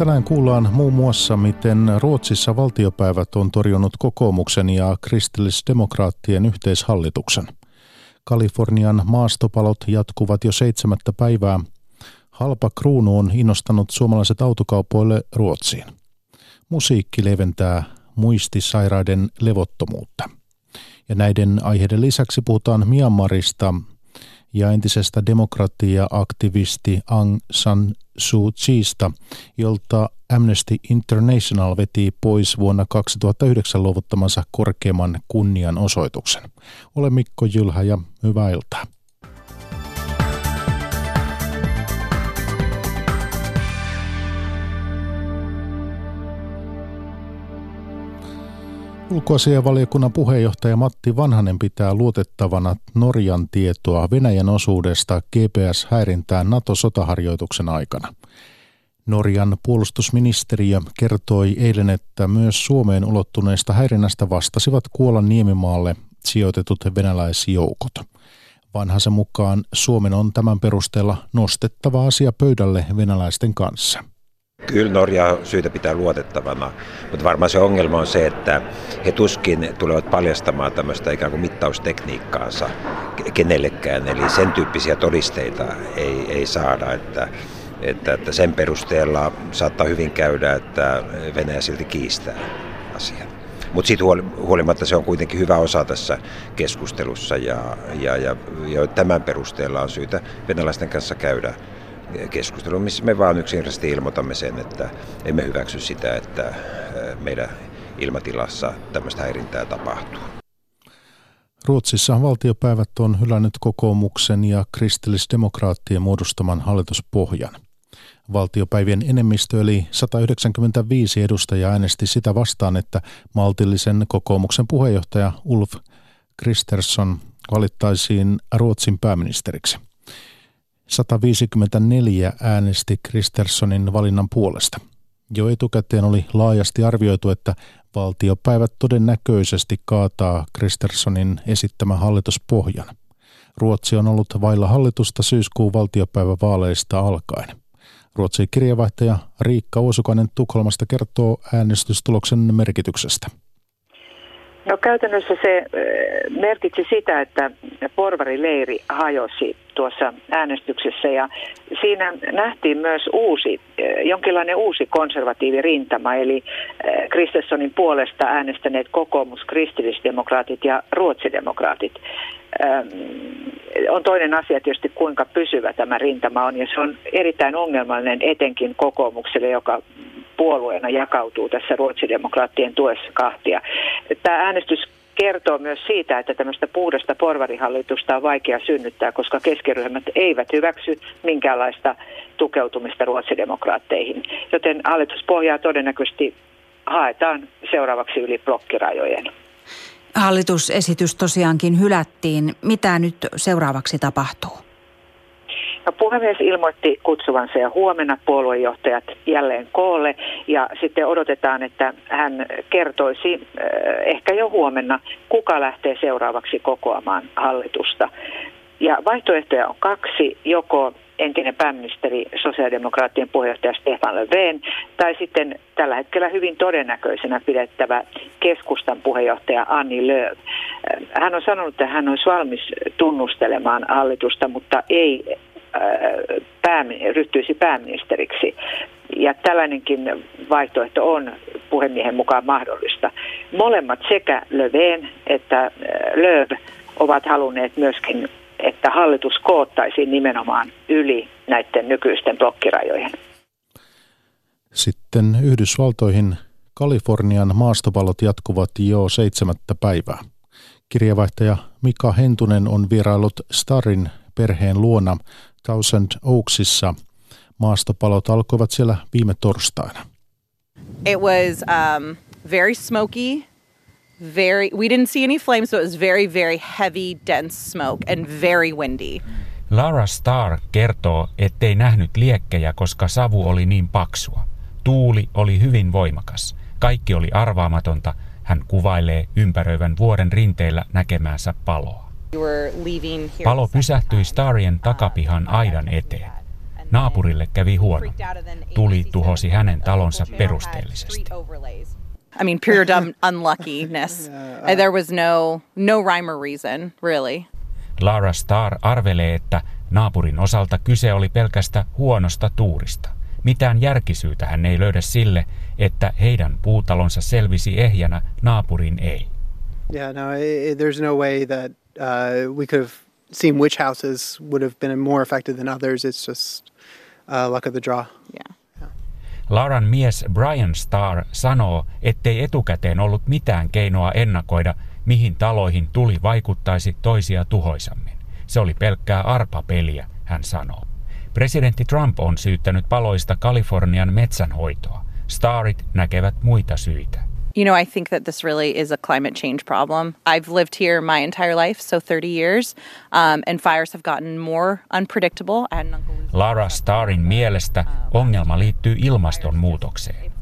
Tänään kuullaan muun muassa, miten Ruotsissa valtiopäivät on torjunut kokoomuksen ja kristillisdemokraattien yhteishallituksen. Kalifornian maastopalot jatkuvat jo seitsemättä päivää. Halpa kruunu on innostanut suomalaiset autokaupoille Ruotsiin. Musiikki leventää muistisairaiden levottomuutta. Ja näiden aiheiden lisäksi puhutaan Myanmarista ja entisestä demokratia-aktivisti Aung San Suu Kyiista, jolta Amnesty International veti pois vuonna 2009 luovuttamansa korkeimman kunnianosoituksen. Ole Mikko Jylhä ja hyvää iltaa. Ulkoasianvaliokunnan puheenjohtaja Matti Vanhanen pitää luotettavana Norjan tietoa Venäjän osuudesta GPS-häirintään NATO-sotaharjoituksen aikana. Norjan puolustusministeriö kertoi eilen, että myös Suomeen ulottuneesta häirinnästä vastasivat Kuolan niemimaalle sijoitetut venäläisjoukot. Vanhasen mukaan Suomen on tämän perusteella nostettava asia pöydälle venäläisten kanssa. Kyllä Norja syytä pitää luotettavana, mutta varmaan se ongelma on se, että he tuskin tulevat paljastamaan tämmöistä ikään kuin mittaustekniikkaansa kenellekään, eli sen tyyppisiä todisteita ei, ei saada, että, että, että sen perusteella saattaa hyvin käydä, että Venäjä silti kiistää asian. Mutta siitä huolimatta se on kuitenkin hyvä osa tässä keskustelussa ja, ja, ja, ja tämän perusteella on syytä venäläisten kanssa käydä keskustelu, missä me vaan yksinkertaisesti ilmoitamme sen, että emme hyväksy sitä, että meidän ilmatilassa tämmöistä häirintää tapahtuu. Ruotsissa valtiopäivät on hylännyt kokoomuksen ja kristillisdemokraattien muodostaman hallituspohjan. Valtiopäivien enemmistö eli 195 edustajaa äänesti sitä vastaan, että maltillisen kokoomuksen puheenjohtaja Ulf Kristersson valittaisiin Ruotsin pääministeriksi. 154 äänesti Kristerssonin valinnan puolesta. Jo etukäteen oli laajasti arvioitu, että valtiopäivät todennäköisesti kaataa Kristerssonin esittämä hallituspohjan. Ruotsi on ollut vailla hallitusta syyskuun valtiopäivävaaleista alkaen. Ruotsin kirjavaihtaja Riikka Uosukainen Tukholmasta kertoo äänestystuloksen merkityksestä. No käytännössä se merkitsi sitä, että porvarileiri hajosi tuossa äänestyksessä ja siinä nähtiin myös uusi, jonkinlainen uusi konservatiivi rintama, eli Kristessonin puolesta äänestäneet kokoomus, kristillisdemokraatit ja ruotsidemokraatit. On toinen asia tietysti kuinka pysyvä tämä rintama on ja se on erittäin ongelmallinen etenkin kokoomukselle, joka puolueena jakautuu tässä ruotsidemokraattien tuessa kahtia. Tämä äänestys kertoo myös siitä, että tämmöistä puhdasta porvarihallitusta on vaikea synnyttää, koska keskiryhmät eivät hyväksy minkäänlaista tukeutumista ruotsidemokraatteihin. Joten hallituspohjaa todennäköisesti haetaan seuraavaksi yli blokkirajojen. Hallitusesitys tosiaankin hylättiin. Mitä nyt seuraavaksi tapahtuu? No, puhemies ilmoitti kutsuvansa ja huomenna puoluejohtajat jälleen koolle ja sitten odotetaan, että hän kertoisi eh, ehkä jo huomenna, kuka lähtee seuraavaksi kokoamaan hallitusta. Ja vaihtoehtoja on kaksi, joko entinen pääministeri, sosiaalidemokraattien puheenjohtaja Stefan Löfven, tai sitten tällä hetkellä hyvin todennäköisenä pidettävä keskustan puheenjohtaja Anni Lööf. Hän on sanonut, että hän olisi valmis tunnustelemaan hallitusta, mutta ei päämi- ryhtyisi pääministeriksi. Ja tällainenkin vaihtoehto on puhemiehen mukaan mahdollista. Molemmat sekä Löfven että Lööv ovat halunneet myöskin, että hallitus koottaisiin nimenomaan yli näiden nykyisten blokkirajojen. Sitten Yhdysvaltoihin Kalifornian maastopalot jatkuvat jo seitsemättä päivää. Kirjavaihtaja Mika Hentunen on vierailut Starin perheen luona Thousand Oaksissa. Maastopalot alkoivat siellä viime torstaina. It was um, very smoky, very. We didn't see any flames, so it was very, very heavy, dense smoke and very windy. Lara Starr kertoo, ettei nähnyt liekkejä, koska savu oli niin paksua. Tuuli oli hyvin voimakas. Kaikki oli arvaamatonta. Hän kuvailee ympäröivän vuoren rinteillä näkemäänsä paloa. Palo pysähtyi Starien takapihan aidan eteen. Naapurille kävi huono. Tuli tuhosi hänen talonsa perusteellisesti. I mean, pure dumb unluckiness. There was no no rhyme or reason, really. Lara Starr arvelee, että naapurin osalta kyse oli pelkästä huonosta tuurista. Mitään järkisyytä hän ei löydä sille, että heidän puutalonsa selvisi ehjänä, naapurin ei. Yeah, no, there's no way that uh, we could have seen which houses would have been more affected than others. It's just uh, luck of the draw. Yeah. Lauran mies Brian Starr sanoo, ettei etukäteen ollut mitään keinoa ennakoida, mihin taloihin tuli vaikuttaisi toisia tuhoisammin. Se oli pelkkää arpapeliä, hän sanoo. Presidentti Trump on syyttänyt paloista Kalifornian metsänhoitoa. Starit näkevät muita syitä. You know, I think that this really is a climate change problem. I've lived here my entire life, so 30 years, um, and fires have gotten more unpredictable. Lara Starin mielestä ongelma liittyy ilmastonmuutokseen.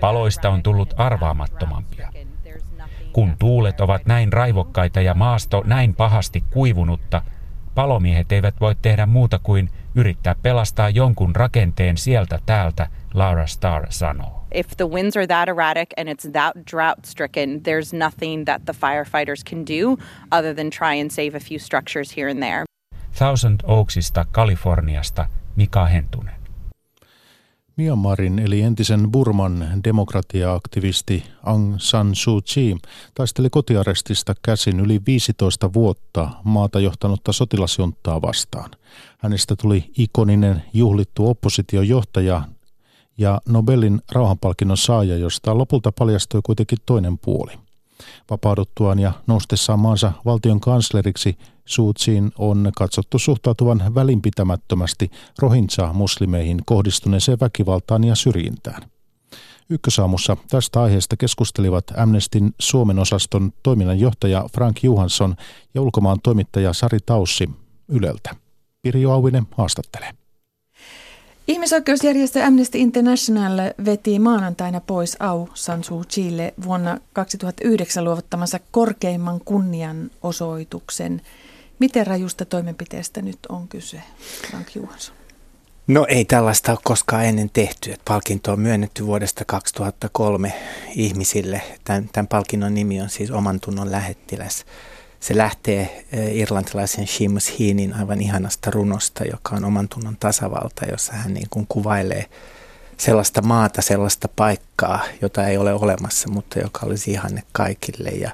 Paloista on tullut arvaamattomampia. Kun tuulet ovat näin raivokkaita ja maasto näin pahasti kuivunutta, palomiehet eivät voi tehdä muuta kuin yrittää pelastaa jonkun rakenteen sieltä täältä, Laura Starr sanoo. If the winds are that erratic and it's that drought stricken, there's nothing that the firefighters can do other than try and save a few structures here and there. Thousand Oaksista, Kaliforniasta, Mika Hentunen. Myanmarin eli entisen Burman demokratia-aktivisti Aung San Suu Kyi taisteli kotiarestista käsin yli 15 vuotta maata johtanutta sotilasjunttaa vastaan. Hänestä tuli ikoninen juhlittu oppositiojohtaja ja Nobelin rauhanpalkinnon saaja, josta lopulta paljastui kuitenkin toinen puoli. Vapauduttuaan ja noustessaan maansa valtion kansleriksi Suutsiin on katsottu suhtautuvan välinpitämättömästi rohintsa-muslimeihin kohdistuneeseen väkivaltaan ja syrjintään. Ykkösaamussa tästä aiheesta keskustelivat Amnestin Suomen osaston toiminnanjohtaja Frank Johansson ja ulkomaan toimittaja Sari Taussi Yleltä. Pirjo Auvinen haastattelee. Ihmisoikeusjärjestö Amnesty International veti maanantaina pois Au San Suu Kyille vuonna 2009 luovuttamansa korkeimman kunnianosoituksen. Miten rajusta toimenpiteestä nyt on kyse, Frank Johansson? No ei tällaista ole koskaan ennen tehty. palkinto on myönnetty vuodesta 2003 ihmisille. Tämän, tämän palkinnon nimi on siis oman tunnon lähettiläs. Se lähtee eh, irlantilaisen Seamus Heenin aivan ihanasta runosta, joka on oman tunnon tasavalta, jossa hän niin kuin kuvailee sellaista maata, sellaista paikkaa, jota ei ole olemassa, mutta joka olisi ihanne kaikille. Ja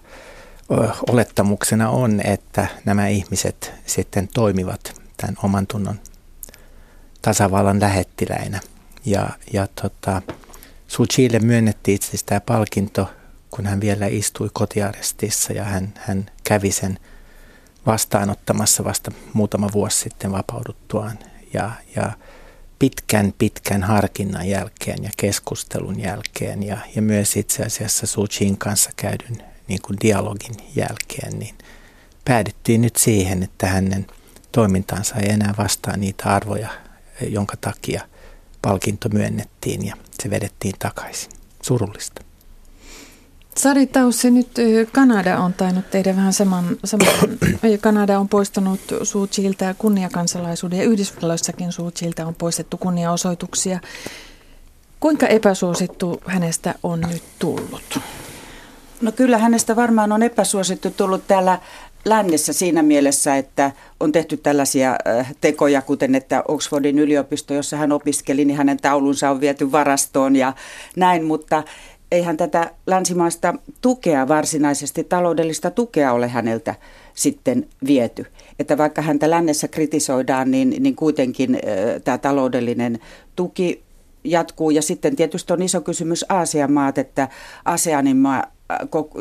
olettamuksena on, että nämä ihmiset sitten toimivat tämän oman tunnon tasavallan lähettiläinä. Ja, ja tota, Chile myönnettiin itse asiassa tämä palkinto kun hän vielä istui kotiarestissa ja hän, hän kävi sen vastaanottamassa vasta muutama vuosi sitten vapauduttuaan. Ja, ja pitkän, pitkän harkinnan jälkeen ja keskustelun jälkeen ja, ja myös itse asiassa Suchin kanssa käydyn niin kuin dialogin jälkeen, niin päädyttiin nyt siihen, että hänen toimintansa ei enää vastaa niitä arvoja, jonka takia palkinto myönnettiin ja se vedettiin takaisin. Surullista. Sari Taussi, nyt Kanada on tainnut tehdä vähän saman, saman Kanada on poistanut Suutsiltä kunniakansalaisuuden ja Yhdysvalloissakin Suutsiltä on poistettu kunniaosoituksia. Kuinka epäsuosittu hänestä on nyt tullut? No kyllä hänestä varmaan on epäsuosittu tullut täällä lännessä siinä mielessä, että on tehty tällaisia tekoja, kuten että Oxfordin yliopisto, jossa hän opiskeli, niin hänen taulunsa on viety varastoon ja näin, mutta eihän tätä länsimaista tukea, varsinaisesti taloudellista tukea ole häneltä sitten viety. Että vaikka häntä lännessä kritisoidaan, niin, niin kuitenkin äh, tämä taloudellinen tuki jatkuu. Ja sitten tietysti on iso kysymys Aasian maat, että ASEANin maa,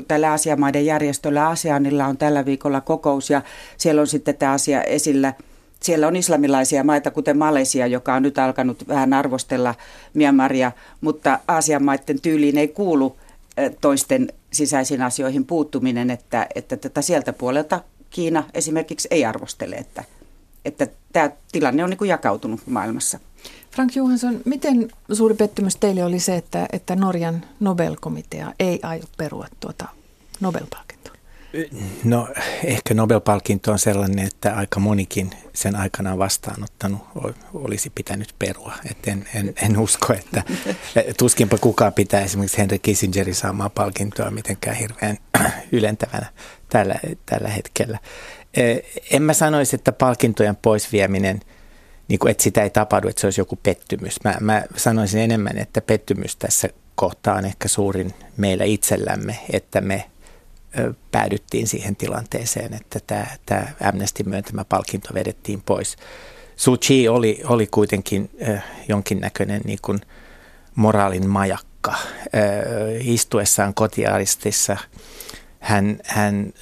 tällä Aasiamaiden järjestöllä ASEANilla on tällä viikolla kokous ja siellä on sitten tämä asia esillä – siellä on islamilaisia maita, kuten Malesia, joka on nyt alkanut vähän arvostella Myanmaria, mutta Aasian maiden tyyliin ei kuulu toisten sisäisiin asioihin puuttuminen, että, että tätä sieltä puolelta Kiina esimerkiksi ei arvostele, että, että tämä tilanne on niin kuin jakautunut maailmassa. Frank Johansson, miten suuri pettymys teille oli se, että, että Norjan Nobel-komitea ei aio perua tuota Nobel-palkintoa? No ehkä Nobel-palkinto on sellainen, että aika monikin sen aikanaan vastaanottanut olisi pitänyt perua. Et en, en, en usko, että tuskinpa kukaan pitää esimerkiksi Henry Kissingerin saamaa palkintoa mitenkään hirveän ylentävänä tällä, tällä hetkellä. En mä sanoisi, että palkintojen poisvieminen, niin kuin, että sitä ei tapahdu, että se olisi joku pettymys. Mä, mä sanoisin enemmän, että pettymys tässä kohtaa on ehkä suurin meillä itsellämme, että me päädyttiin siihen tilanteeseen, että tämä, tämä Amnesty myöntämä palkinto vedettiin pois. Suu Kyi oli, oli kuitenkin jonkinnäköinen niin kuin moraalin majakka. Istuessaan kotiaristissa hän, hän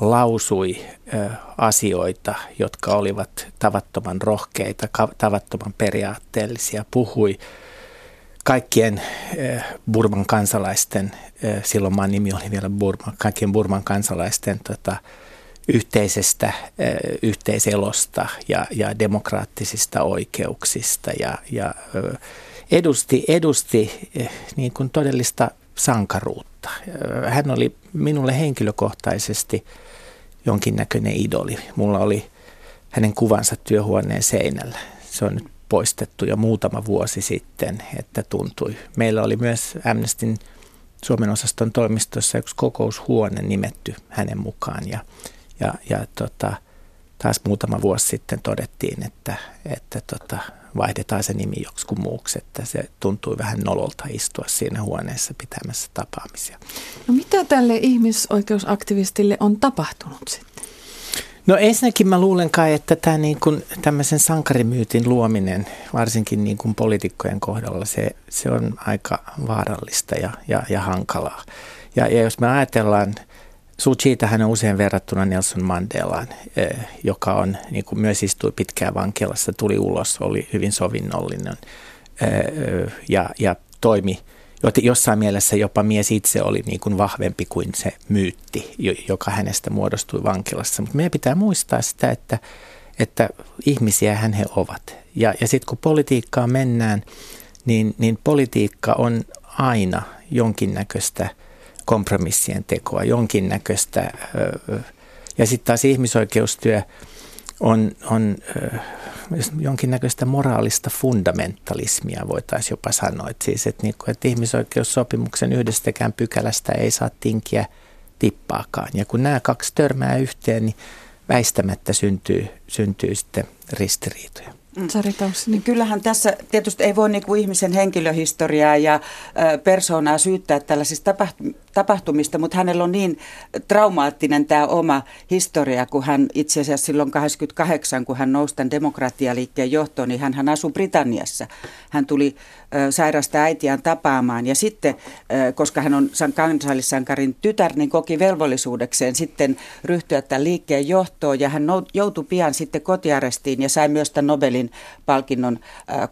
lausui asioita, jotka olivat tavattoman rohkeita, tavattoman periaatteellisia, puhui kaikkien äh, Burman kansalaisten, äh, silloin maan nimi oli vielä Burma, kaikkien Burman kansalaisten tota, yhteisestä äh, yhteiselosta ja, ja demokraattisista oikeuksista ja, ja edusti, edusti niin kuin todellista sankaruutta. Hän oli minulle henkilökohtaisesti jonkinnäköinen idoli. Mulla oli hänen kuvansa työhuoneen seinällä. Se on nyt poistettu jo muutama vuosi sitten, että tuntui. Meillä oli myös Amnestin Suomen osaston toimistossa yksi kokoushuone nimetty hänen mukaan ja, ja, ja tota, taas muutama vuosi sitten todettiin, että, että tota, vaihdetaan se nimi joksikun muuksi, että se tuntui vähän nololta istua siinä huoneessa pitämässä tapaamisia. No mitä tälle ihmisoikeusaktivistille on tapahtunut sitten? No ensinnäkin mä luulen kai, että tämä niin kuin tämmöisen sankarimyytin luominen, varsinkin niin kuin poliitikkojen kohdalla, se, se on aika vaarallista ja, ja, ja hankalaa. Ja, ja jos me ajatellaan Suu hän on usein verrattuna Nelson Mandelaan, eh, joka on, niin kuin myös istui pitkään vankilassa, tuli ulos, oli hyvin sovinnollinen eh, ja, ja toimi jossain mielessä jopa mies itse oli niin kuin vahvempi kuin se myytti, joka hänestä muodostui vankilassa. Mutta meidän pitää muistaa sitä, että, että ihmisiä hän he ovat. Ja, ja sitten kun politiikkaan mennään, niin, niin politiikka on aina jonkinnäköistä – kompromissien tekoa, jonkinnäköistä. Ja sitten taas ihmisoikeustyö on, on jonkinnäköistä moraalista fundamentalismia, voitaisiin jopa sanoa. Että siis, että, niin kuin, että ihmisoikeussopimuksen yhdestäkään pykälästä ei saa tinkiä tippaakaan. Ja kun nämä kaksi törmää yhteen, niin väistämättä syntyy, syntyy sitten ristiriitoja. Mm. Niin kyllähän tässä tietysti ei voi niin kuin ihmisen henkilöhistoriaa ja persoonaa syyttää tällaisista tapahtumista, mutta hänellä on niin traumaattinen tämä oma historia, kun hän itse asiassa silloin 88, kun hän nousi tämän demokratialiikkeen johtoon, niin hän, hän asui Britanniassa. Hän tuli sairasta äitiään tapaamaan ja sitten, koska hän on kansallissankarin tytär, niin koki velvollisuudekseen sitten ryhtyä tämän liikkeen johtoon ja hän joutui pian sitten kotiarestiin ja sai myös tämän Nobelin palkinnon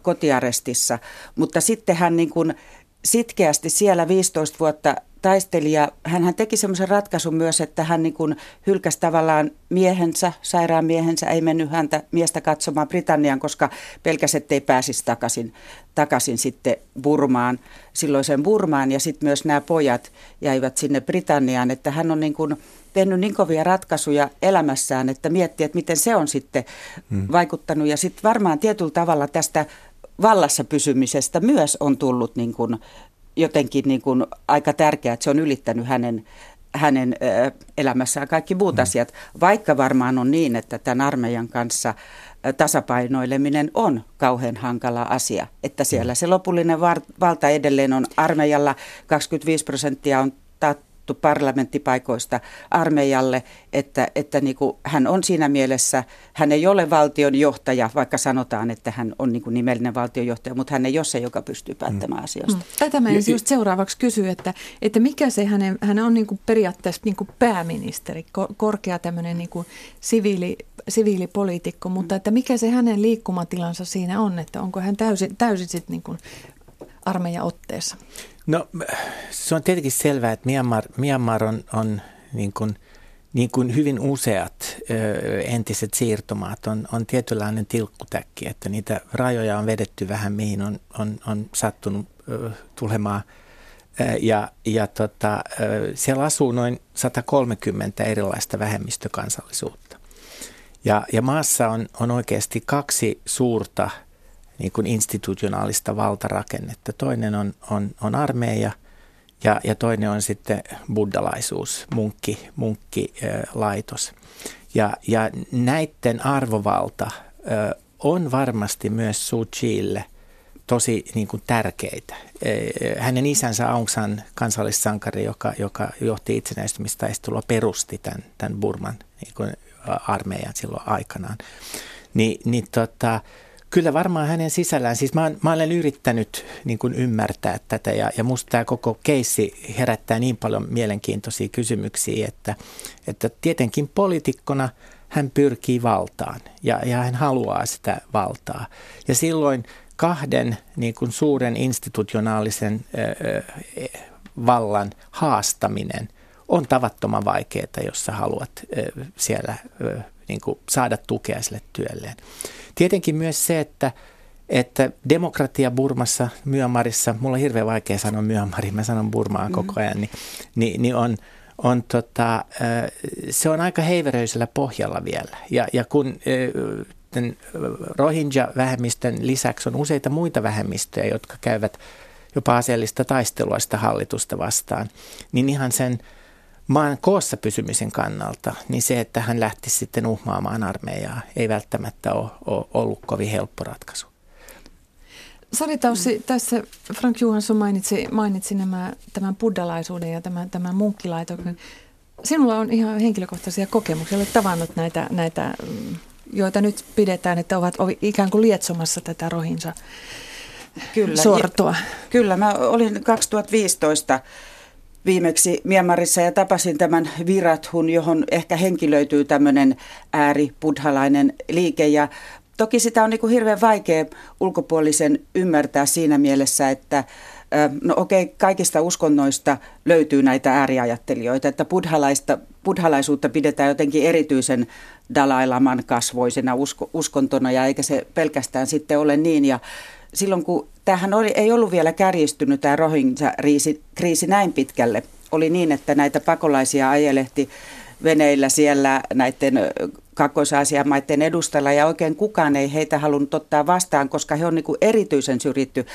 kotiarestissa. Mutta sitten hän niin kuin sitkeästi siellä 15 vuotta taisteli ja hän teki semmoisen ratkaisun myös, että hän niin kuin hylkäsi tavallaan miehensä, sairaan miehensä, ei mennyt häntä miestä katsomaan Britanniaan, koska pelkäsi, ettei pääsisi takaisin, takaisin sitten Burmaan, silloiseen Burmaan ja sitten myös nämä pojat jäivät sinne Britanniaan, että hän on niin kuin tehnyt niin kovia ratkaisuja elämässään, että miettii, että miten se on sitten hmm. vaikuttanut ja sitten varmaan tietyllä tavalla tästä vallassa pysymisestä myös on tullut niin kuin jotenkin niin kuin aika tärkeää, että se on ylittänyt hänen, hänen elämässään kaikki muut mm. asiat, vaikka varmaan on niin, että tämän armeijan kanssa tasapainoileminen on kauhean hankala asia, että siellä mm. se lopullinen valta edelleen on armeijalla, 25 prosenttia on annettu parlamenttipaikoista armeijalle, että, että niin kuin hän on siinä mielessä, hän ei ole valtion johtaja, vaikka sanotaan, että hän on niin kuin nimellinen valtionjohtaja, mutta hän ei ole se, joka pystyy päättämään mm. asioista. Mm. Tätä mä ensin just seuraavaksi kysyä, että, että mikä se hänen, hän on niin kuin periaatteessa niin kuin pääministeri, korkea tämmöinen niin kuin siviili, siviilipoliitikko, mutta että mikä se hänen liikkumatilansa siinä on, että onko hän täysin, täysin sitten niin kuin armeijan otteessa? No se on tietenkin selvää, että Myanmar, Myanmar on, on niin kuin, niin kuin hyvin useat ö, entiset siirtomaat on, on tietynlainen tilkkutäkki, että niitä rajoja on vedetty vähän mihin on, on, on sattunut ö, tulemaan Ja, ja tota, siellä asuu noin 130 erilaista vähemmistökansallisuutta. Ja, ja maassa on, on oikeasti kaksi suurta niin kuin institutionaalista valtarakennetta. Toinen on, on, on armeija ja, ja toinen on sitten buddalaisuus, munkki, munkkilaitos. Ja, ja näiden arvovalta on varmasti myös Suu Chiille tosi niin kuin tärkeitä. Hänen isänsä Aung San kansallissankari, joka, joka johti itsenäistymistaistelua, perusti tämän, tämän Burman niin kuin armeijan silloin aikanaan. Ni, niin tota, kyllä varmaan hänen sisällään, siis mä, mä olen yrittänyt niin kuin ymmärtää tätä ja, ja musta tämä koko keissi herättää niin paljon mielenkiintoisia kysymyksiä, että, että tietenkin poliitikkona hän pyrkii valtaan ja, ja hän haluaa sitä valtaa. Ja silloin kahden niin kuin suuren institutionaalisen ö, vallan haastaminen on tavattoman vaikeaa, jos sä haluat ö, siellä ö, niin kuin saada tukea sille työlleen. Tietenkin myös se, että, että demokratia Burmassa, Myanmarissa, mulla on hirveän vaikea sanoa Myanmari, mä sanon Burmaa mm. koko ajan, niin, niin, niin on, on tota, se on aika heiveröisellä pohjalla vielä. Ja, ja kun Rohingya-vähemmistön lisäksi on useita muita vähemmistöjä, jotka käyvät jopa aseellista taistelua sitä hallitusta vastaan, niin ihan sen maan koossa pysymisen kannalta, niin se, että hän lähti sitten uhmaamaan armeijaa, ei välttämättä ole, ole ollut kovin helppo ratkaisu. Sari Taussi, tässä Frank Johansson mainitsi, mainitsi nämä, tämän buddalaisuuden ja tämän, tämän munkkilaitoksen. Sinulla on ihan henkilökohtaisia kokemuksia, olet tavannut näitä, näitä, joita nyt pidetään, että ovat ikään kuin lietsomassa tätä rohinsa kyllä, sortoa. Ja, kyllä, mä olin 2015 viimeksi Myanmarissa ja tapasin tämän Virathun, johon ehkä henkilöityy tämmöinen ääri-buddhalainen liike. Ja toki sitä on niin kuin hirveän vaikea ulkopuolisen ymmärtää siinä mielessä, että No okei, okay, kaikista uskonnoista löytyy näitä ääriajattelijoita, että buddhalaista, buddhalaisuutta pidetään jotenkin erityisen Dalai Laman kasvoisena usko, uskontona ja eikä se pelkästään sitten ole niin. Ja silloin kun tämähän oli, ei ollut vielä kärjistynyt tämä Rohingya-kriisi näin pitkälle, oli niin, että näitä pakolaisia ajelehti veneillä siellä näiden kakkois maiden edustalla ja oikein kukaan ei heitä halunnut ottaa vastaan, koska he on niin erityisen syrjitty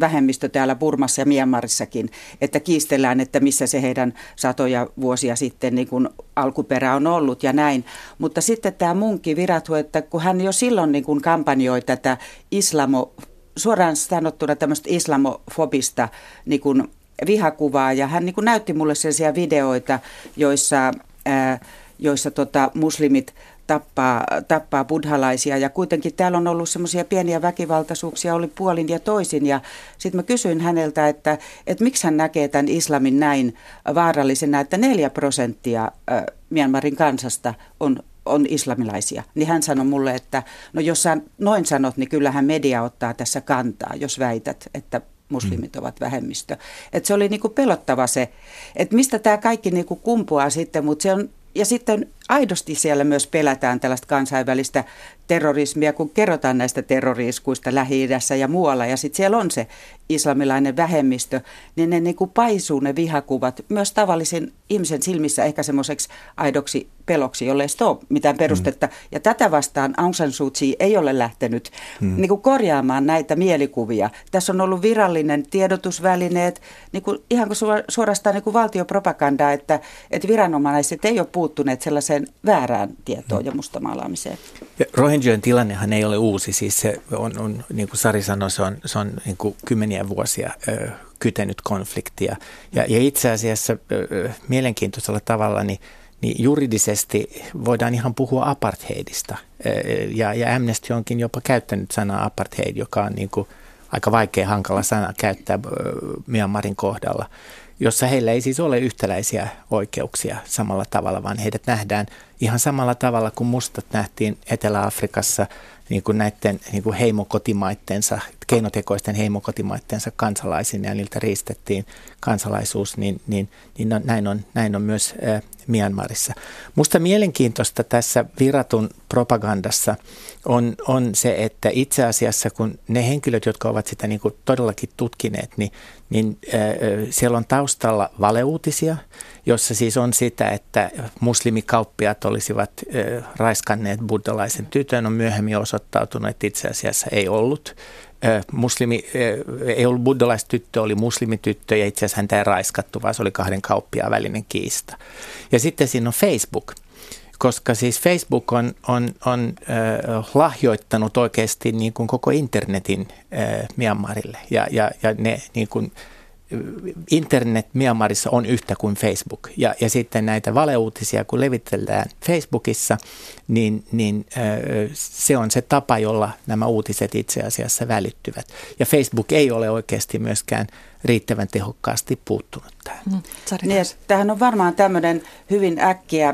vähemmistö täällä Burmassa ja Myanmarissakin, että kiistellään, että missä se heidän satoja vuosia sitten niin kuin alkuperä on ollut ja näin. Mutta sitten tämä munkki Virathu, että kun hän jo silloin niin kuin kampanjoi tätä islamo, suoraan sanottuna tämmöistä islamofobista niin kuin vihakuvaa ja hän niin kuin näytti mulle sellaisia videoita, joissa ää, joissa tota, muslimit tappaa, tappaa buddhalaisia ja kuitenkin täällä on ollut semmoisia pieniä väkivaltaisuuksia, oli puolin ja toisin ja sitten mä kysyin häneltä, että, että miksi hän näkee tämän islamin näin vaarallisena, että neljä prosenttia äh, Myanmarin kansasta on on islamilaisia, niin hän sanoi mulle, että no jos sä noin sanot, niin kyllähän media ottaa tässä kantaa, jos väität, että muslimit mm. ovat vähemmistö. Et se oli niinku pelottava se, että mistä tämä kaikki niinku kumpuaa sitten, mutta se on ja sitten aidosti siellä myös pelätään tällaista kansainvälistä terrorismia, kun kerrotaan näistä terroriskuista Lähi-idässä ja muualla. Ja sitten siellä on se islamilainen vähemmistö, niin ne niin kuin paisuu ne vihakuvat myös tavallisen ihmisen silmissä ehkä semmoiseksi aidoksi peloksi, jolle ei ole mitään perustetta. Mm. Ja tätä vastaan Aung San Suu Kyi ei ole lähtenyt mm. niin kuin korjaamaan näitä mielikuvia. Tässä on ollut virallinen tiedotusvälineet, niin kuin, ihan kuin suorastaan niin kuin valtiopropagandaa, että, että viranomaiset ei ole puuttuneet sellaiseen väärään tietoon ja mustamaalaamiseen. Ja Rohingyan tilannehan ei ole uusi, siis se on, on niin kuin Sari sanoi, se on, se on niin kuin kymmeniä vuosia ö, kytenyt konfliktia. Ja, ja itse asiassa ö, mielenkiintoisella tavalla niin, niin juridisesti voidaan ihan puhua apartheidista. Ja, ja Amnesty onkin jopa käyttänyt sanaa apartheid, joka on niin kuin aika vaikea, hankala sana käyttää Myanmarin kohdalla jossa heillä ei siis ole yhtäläisiä oikeuksia samalla tavalla, vaan heidät nähdään ihan samalla tavalla kuin mustat nähtiin Etelä-Afrikassa niin kuin näiden niin kuin heimokotimaittensa keinotekoisten heimokotimaittensa kansalaisina ja niiltä riistettiin kansalaisuus, niin, niin, niin on, näin, on, näin on myös äh, Myanmarissa. Musta mielenkiintoista tässä viratun propagandassa on, on se, että itse asiassa kun ne henkilöt, jotka ovat sitä niin kuin todellakin tutkineet, niin, niin äh, siellä on taustalla valeuutisia, jossa siis on sitä, että muslimikauppiat olisivat äh, raiskanneet buddhalaisen tytön, on myöhemmin osoittautunut, että itse asiassa ei ollut muslimi, ei ollut buddhalaistyttö, oli muslimityttö ja itse asiassa häntä ei raiskattu, vaan se oli kahden kauppiaan välinen kiista. Ja sitten siinä on Facebook, koska siis Facebook on, on, on äh, lahjoittanut oikeasti niin kuin koko internetin äh, Myanmarille ja, ja, ja ne niin kuin, internet Myanmarissa on yhtä kuin Facebook. Ja, ja sitten näitä valeuutisia, kun levitellään Facebookissa, niin, niin se on se tapa, jolla nämä uutiset itse asiassa välittyvät. Ja Facebook ei ole oikeasti myöskään riittävän tehokkaasti puuttunut tähän. Mm, niin, tämähän on varmaan tämmöinen hyvin äkkiä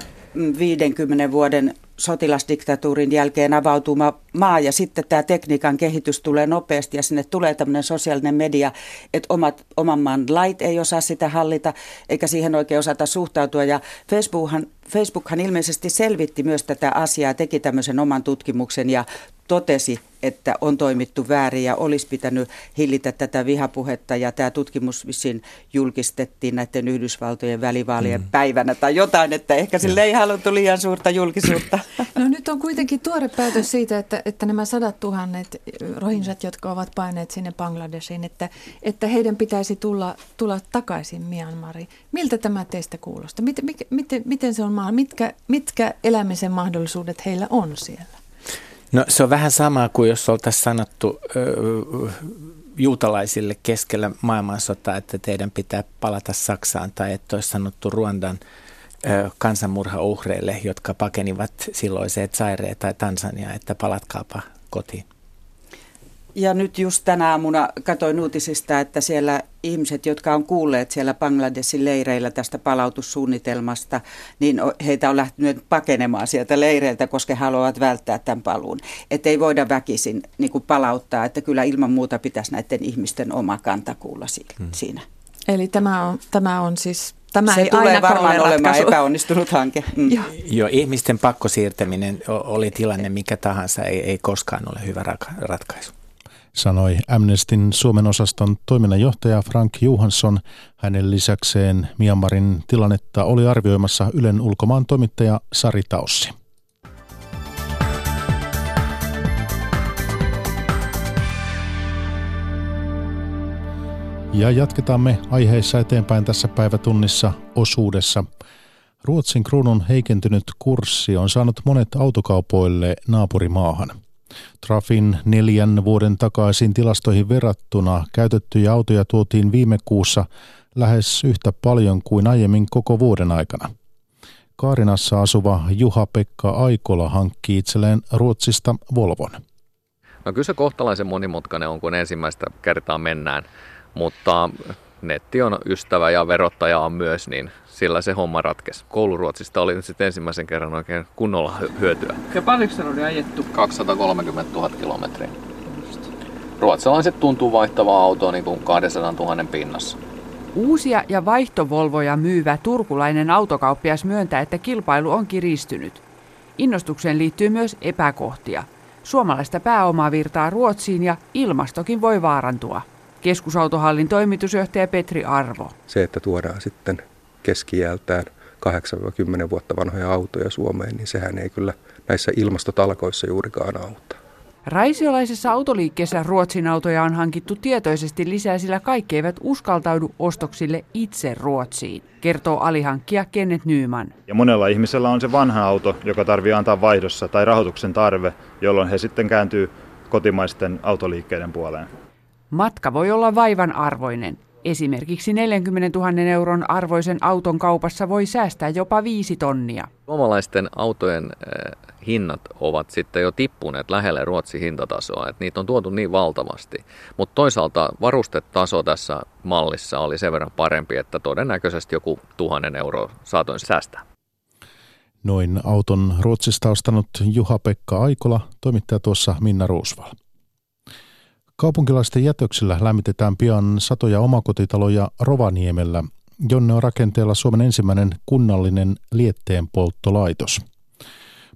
50 mm, vuoden sotilasdiktatuurin jälkeen avautuma maa ja sitten tämä tekniikan kehitys tulee nopeasti ja sinne tulee tämmöinen sosiaalinen media, että omat, oman maan lait ei osaa sitä hallita eikä siihen oikein osata suhtautua ja Facebookhan, Facebookhan ilmeisesti selvitti myös tätä asiaa, teki tämmöisen oman tutkimuksen ja totesi, että on toimittu väärin ja olisi pitänyt hillitä tätä vihapuhetta. Ja tämä tutkimus vissiin julkistettiin näiden Yhdysvaltojen välivaalien mm. päivänä tai jotain, että ehkä sille ei haluttu liian suurta julkisuutta. No nyt on kuitenkin tuore päätös siitä, että, että nämä sadat tuhannet rohinjat, jotka ovat paineet sinne Bangladesiin, että, että heidän pitäisi tulla, tulla takaisin Myanmariin. Miltä tämä teistä kuulostaa? Miten, miten, miten se on mahdollista? Mitkä, mitkä elämisen mahdollisuudet heillä on siellä? No se on vähän sama kuin jos oltaisiin sanottu juutalaisille keskellä maailmansotaa, että teidän pitää palata Saksaan tai että olisi sanottu Ruandan kansanmurhauhreille, jotka pakenivat silloiset saireen tai Tansania, että palatkaapa kotiin. Ja nyt just tänä aamuna katsoin uutisista, että siellä ihmiset, jotka on kuulleet siellä Bangladesin leireillä tästä palautussuunnitelmasta, niin heitä on lähtenyt pakenemaan sieltä leireiltä, koska he haluavat välttää tämän paluun. Että ei voida väkisin niin kuin palauttaa, että kyllä ilman muuta pitäisi näiden ihmisten oma kanta kuulla hmm. siinä. Eli tämä on, tämä on siis Tämä se ei tulee aina varmaan olemaan ratkaisu. epäonnistunut hanke. Mm. Joo. Joo, ihmisten pakkosiirtäminen oli tilanne mikä tahansa, ei, ei koskaan ole hyvä ratkaisu sanoi Amnestin Suomen osaston toiminnanjohtaja Frank Johansson. Hänen lisäkseen Myanmarin tilannetta oli arvioimassa Ylen ulkomaan toimittaja Sari Taussi. Ja jatketamme aiheissa eteenpäin tässä päivätunnissa osuudessa. Ruotsin kruunun heikentynyt kurssi on saanut monet autokaupoille naapurimaahan – Trafin neljän vuoden takaisin tilastoihin verrattuna käytettyjä autoja tuotiin viime kuussa lähes yhtä paljon kuin aiemmin koko vuoden aikana. Kaarinassa asuva Juha-Pekka Aikola hankki itselleen Ruotsista Volvon. No kyllä se kohtalaisen monimutkainen on, kun ensimmäistä kertaa mennään, mutta netti on ystävä ja verottaja on myös, niin sillä se homma ratkesi. Kouluruotsista oli sitten ensimmäisen kerran oikein kunnolla hyötyä. Ja paljonko se oli ajettu? 230 000 kilometriä. Ruotsalaiset tuntuu vaihtavaa autoa niin kuin 200 000 pinnassa. Uusia ja vaihtovolvoja myyvä turkulainen autokauppias myöntää, että kilpailu on kiristynyt. Innostukseen liittyy myös epäkohtia. Suomalaista pääomaa virtaa Ruotsiin ja ilmastokin voi vaarantua. Keskusautohallin toimitusjohtaja Petri Arvo. Se, että tuodaan sitten keskiältään 8-10 vuotta vanhoja autoja Suomeen, niin sehän ei kyllä näissä ilmastotalkoissa juurikaan auta. Raisiolaisessa autoliikkeessä Ruotsin autoja on hankittu tietoisesti lisää, sillä kaikki eivät uskaltaudu ostoksille itse Ruotsiin, kertoo alihankkija Kenneth Nyman. Ja monella ihmisellä on se vanha auto, joka tarvii antaa vaihdossa tai rahoituksen tarve, jolloin he sitten kääntyy kotimaisten autoliikkeiden puoleen. Matka voi olla vaivan arvoinen. Esimerkiksi 40 000 euron arvoisen auton kaupassa voi säästää jopa viisi tonnia. Suomalaisten autojen eh, hinnat ovat sitten jo tippuneet lähelle Ruotsin hintatasoa, että niitä on tuotu niin valtavasti. Mutta toisaalta varustetaso tässä mallissa oli sen verran parempi, että todennäköisesti joku tuhannen euroa saatoin säästää. Noin auton Ruotsista ostanut Juha-Pekka Aikola, toimittaja tuossa Minna Ruusval. Kaupunkilaisten jätöksillä lämmitetään pian satoja omakotitaloja Rovaniemellä, jonne on rakenteella Suomen ensimmäinen kunnallinen lietteen polttolaitos.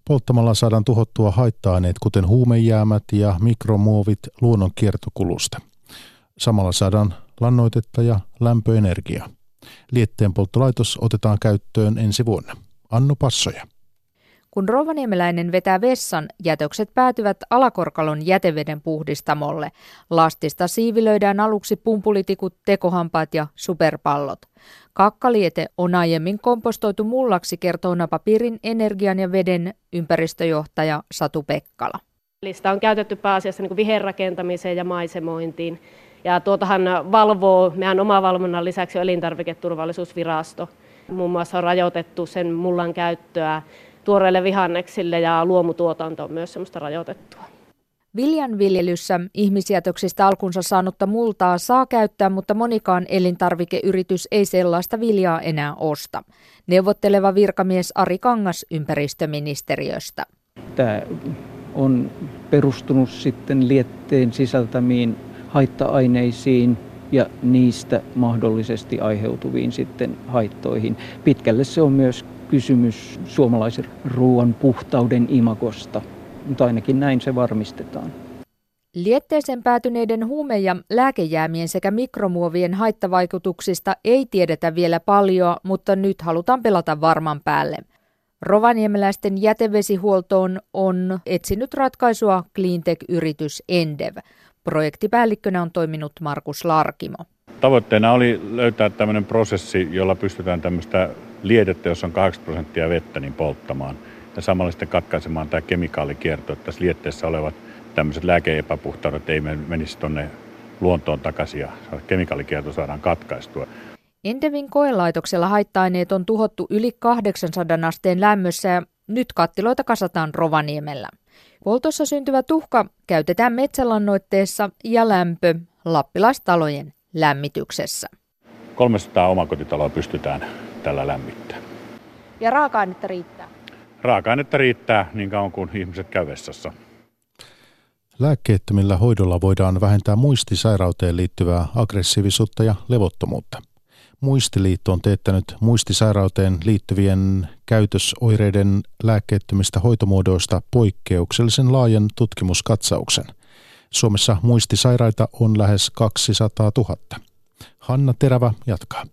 Polttamalla saadaan tuhottua haitta-aineet, kuten huumejäämät ja mikromuovit luonnon kiertokulusta. Samalla saadaan lannoitetta ja lämpöenergiaa. Lietteen polttolaitos otetaan käyttöön ensi vuonna. Annu Passoja. Kun rovaniemeläinen vetää vessan, jätökset päätyvät Alakorkalon jäteveden puhdistamolle. Lastista siivilöidään aluksi pumpulitikut, tekohampaat ja superpallot. Kakkaliete on aiemmin kompostoitu mullaksi, kertoo Napapiirin energian ja veden ympäristöjohtaja Satu Pekkala. Sitä on käytetty pääasiassa niin viherrakentamiseen ja maisemointiin. Ja tuotahan valvoo meidän omavalvonnan lisäksi elintarviketurvallisuusvirasto. Muun muassa on rajoitettu sen mullan käyttöä tuoreille vihanneksille ja luomutuotanto on myös semmoista rajoitettua. Viljanviljelyssä ihmisjätöksistä alkunsa saanutta multaa saa käyttää, mutta monikaan elintarvikeyritys ei sellaista viljaa enää osta. Neuvotteleva virkamies Ari Kangas ympäristöministeriöstä. Tämä on perustunut sitten lietteen sisältämiin haitta-aineisiin ja niistä mahdollisesti aiheutuviin sitten haittoihin. Pitkälle se on myös kysymys suomalaisen ruoan puhtauden imagosta, mutta ainakin näin se varmistetaan. Lietteeseen päätyneiden huume- ja lääkejäämien sekä mikromuovien haittavaikutuksista ei tiedetä vielä paljon, mutta nyt halutaan pelata varman päälle. Rovaniemeläisten jätevesihuoltoon on etsinyt ratkaisua cleantech-yritys Endev. Projektipäällikkönä on toiminut Markus Larkimo. Tavoitteena oli löytää tämmöinen prosessi, jolla pystytään tämmöistä liedettä, jossa on 8 prosenttia vettä, niin polttamaan. Ja samalla sitten katkaisemaan tämä kemikaalikierto, että tässä lietteessä olevat tämmöiset lääkeepäpuhtaudet ei menisi tuonne luontoon takaisin ja kemikaalikierto saadaan katkaistua. Endevin koelaitoksella haitta-aineet on tuhottu yli 800 asteen lämmössä ja nyt kattiloita kasataan Rovaniemellä. Poltossa syntyvä tuhka käytetään metsälannoitteessa ja lämpö lappilaistalojen lämmityksessä. 300 omakotitaloa pystytään tällä lämmittää. Ja raaka-ainetta riittää? Raaka-ainetta riittää niin kauan kuin ihmiset käy vessassa. Lääkkeettömillä hoidolla voidaan vähentää muistisairauteen liittyvää aggressiivisuutta ja levottomuutta. Muistiliitto on teettänyt muistisairauteen liittyvien käytösoireiden lääkkeettömistä hoitomuodoista poikkeuksellisen laajan tutkimuskatsauksen. Suomessa muistisairaita on lähes 200 000. Hanna Terävä jatkaa.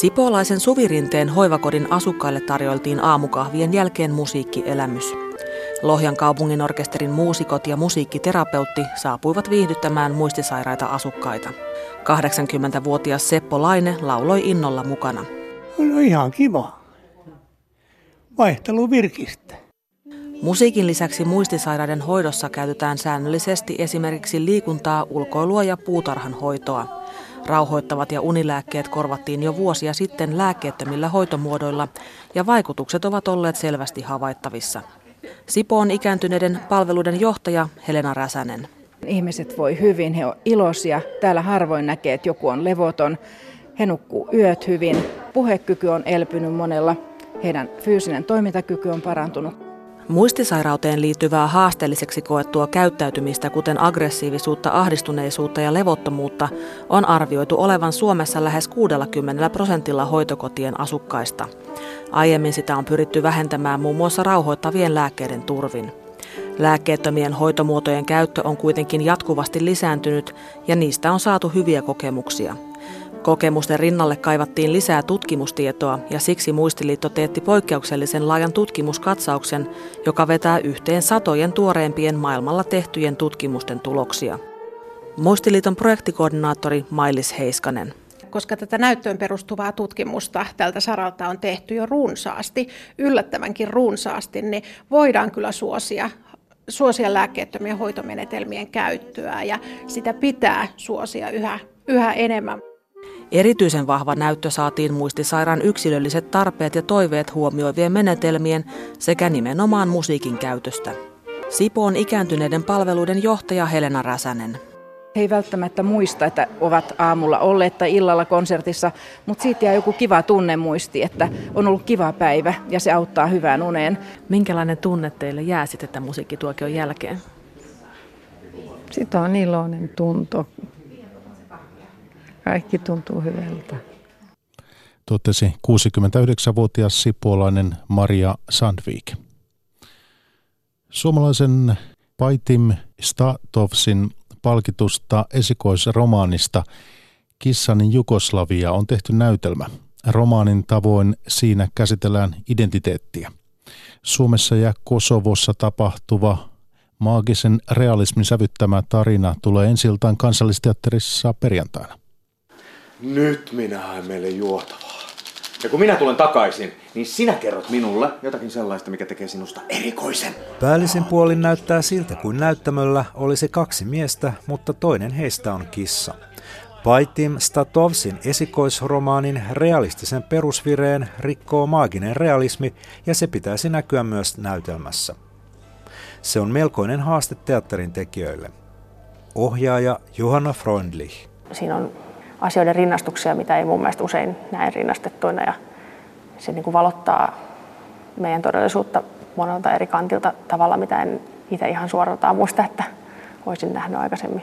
Sipoolaisen Suvirinteen hoivakodin asukkaille tarjoiltiin aamukahvien jälkeen musiikkielämys. Lohjan kaupungin orkesterin muusikot ja musiikkiterapeutti saapuivat viihdyttämään muistisairaita asukkaita. 80-vuotias Seppo Laine lauloi innolla mukana. No ihan kiva. Vaihtelu virkistä. Musiikin lisäksi muistisairaiden hoidossa käytetään säännöllisesti esimerkiksi liikuntaa, ulkoilua ja puutarhan hoitoa. Rauhoittavat ja unilääkkeet korvattiin jo vuosia sitten lääkkeettömillä hoitomuodoilla ja vaikutukset ovat olleet selvästi havaittavissa. Sipoon ikääntyneiden palveluiden johtaja Helena Räsänen. Ihmiset voi hyvin, he ovat iloisia. Täällä harvoin näkee, että joku on levoton. He nukkuu yöt hyvin. Puhekyky on elpynyt monella. Heidän fyysinen toimintakyky on parantunut. Muistisairauteen liittyvää haasteelliseksi koettua käyttäytymistä, kuten aggressiivisuutta, ahdistuneisuutta ja levottomuutta, on arvioitu olevan Suomessa lähes 60 prosentilla hoitokotien asukkaista. Aiemmin sitä on pyritty vähentämään muun muassa rauhoittavien lääkkeiden turvin. Lääkkeettömien hoitomuotojen käyttö on kuitenkin jatkuvasti lisääntynyt ja niistä on saatu hyviä kokemuksia – Kokemusten rinnalle kaivattiin lisää tutkimustietoa ja siksi Muistiliitto teetti poikkeuksellisen laajan tutkimuskatsauksen, joka vetää yhteen satojen tuoreempien maailmalla tehtyjen tutkimusten tuloksia. Muistiliiton projektikoordinaattori Mailis Heiskanen koska tätä näyttöön perustuvaa tutkimusta tältä saralta on tehty jo runsaasti, yllättävänkin runsaasti, niin voidaan kyllä suosia suosia lääkkeettömien hoitomenetelmien käyttöä ja sitä pitää suosia yhä, yhä enemmän. Erityisen vahva näyttö saatiin muistisairaan yksilölliset tarpeet ja toiveet huomioivien menetelmien sekä nimenomaan musiikin käytöstä. Sipoon ikääntyneiden palveluiden johtaja Helena Räsänen. He ei välttämättä muista, että ovat aamulla olleet tai illalla konsertissa, mutta siitä jää joku kiva tunne muisti, että on ollut kiva päivä ja se auttaa hyvään uneen. Minkälainen tunne teille jää sitten tämän musiikkituokion jälkeen? Sitä on iloinen tunto. Kaikki tuntuu hyvältä. Totesi 69-vuotias sipuolainen Maria Sandvik. Suomalaisen Paitim Statovsin palkitusta esikoisromaanista Kissanin Jugoslavia on tehty näytelmä. Romaanin tavoin siinä käsitellään identiteettiä. Suomessa ja Kosovossa tapahtuva maagisen realismin sävyttämä tarina tulee ensiltaan kansallisteatterissa perjantaina. Nyt minä haen meille juotavaa. Ja kun minä tulen takaisin, niin sinä kerrot minulle jotakin sellaista, mikä tekee sinusta erikoisen. Päällisin puolin näyttää siltä kuin näyttämöllä olisi kaksi miestä, mutta toinen heistä on kissa. Paitim Statovsin esikoisromaanin realistisen perusvireen rikkoo maaginen realismi ja se pitäisi näkyä myös näytelmässä. Se on melkoinen haaste teatterin tekijöille. Ohjaaja Johanna Freundlich. Siinä on asioiden rinnastuksia, mitä ei mun mielestä usein näe rinnastettuina ja se niin kuin valottaa meidän todellisuutta monelta eri kantilta tavalla, mitä en itse ihan suoraltaan muista, että olisin nähnyt aikaisemmin.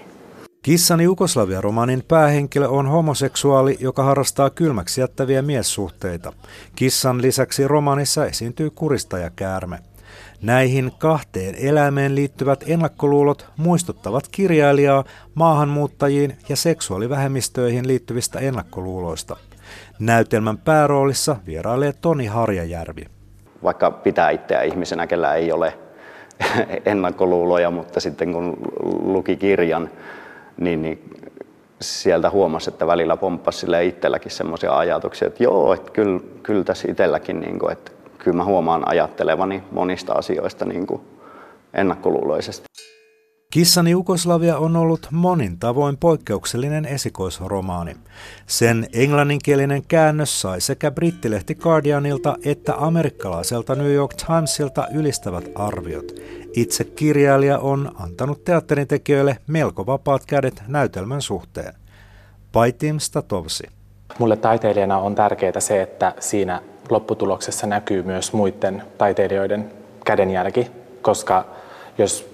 Kissan Jugoslavia-romanin päähenkilö on homoseksuaali, joka harrastaa kylmäksi jättäviä miessuhteita. Kissan lisäksi romanissa esiintyy kuristajakäärme. Näihin kahteen eläimeen liittyvät ennakkoluulot muistuttavat kirjailijaa maahanmuuttajiin ja seksuaalivähemmistöihin liittyvistä ennakkoluuloista. Näytelmän pääroolissa vierailee Toni Harjajärvi. Vaikka pitää itseä ihmisenä, kellä ei ole ennakkoluuloja, mutta sitten kun luki kirjan, niin, niin sieltä huomasi, että välillä pomppasi sille itselläkin semmoisia ajatuksia, että joo, että kyllä, kyllä tässä itselläkin, niin kuin, että kyllä mä huomaan ajattelevani monista asioista niin kuin ennakkoluuloisesti. Kissani Jugoslavia on ollut monin tavoin poikkeuksellinen esikoisromaani. Sen englanninkielinen käännös sai sekä brittilehti Guardianilta että amerikkalaiselta New York Timesilta ylistävät arviot. Itse kirjailija on antanut teatterin tekijöille melko vapaat kädet näytelmän suhteen. Paitim Statovsi. Mulle taiteilijana on tärkeää se, että siinä lopputuloksessa näkyy myös muiden taiteilijoiden kädenjälki, koska jos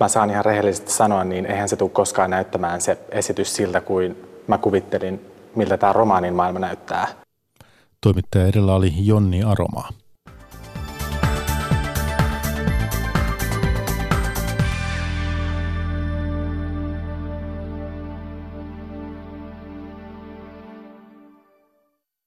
mä saan ihan rehellisesti sanoa, niin eihän se tule koskaan näyttämään se esitys siltä kuin mä kuvittelin, miltä tämä romaanin maailma näyttää. Toimittaja edellä oli Jonni Aromaa.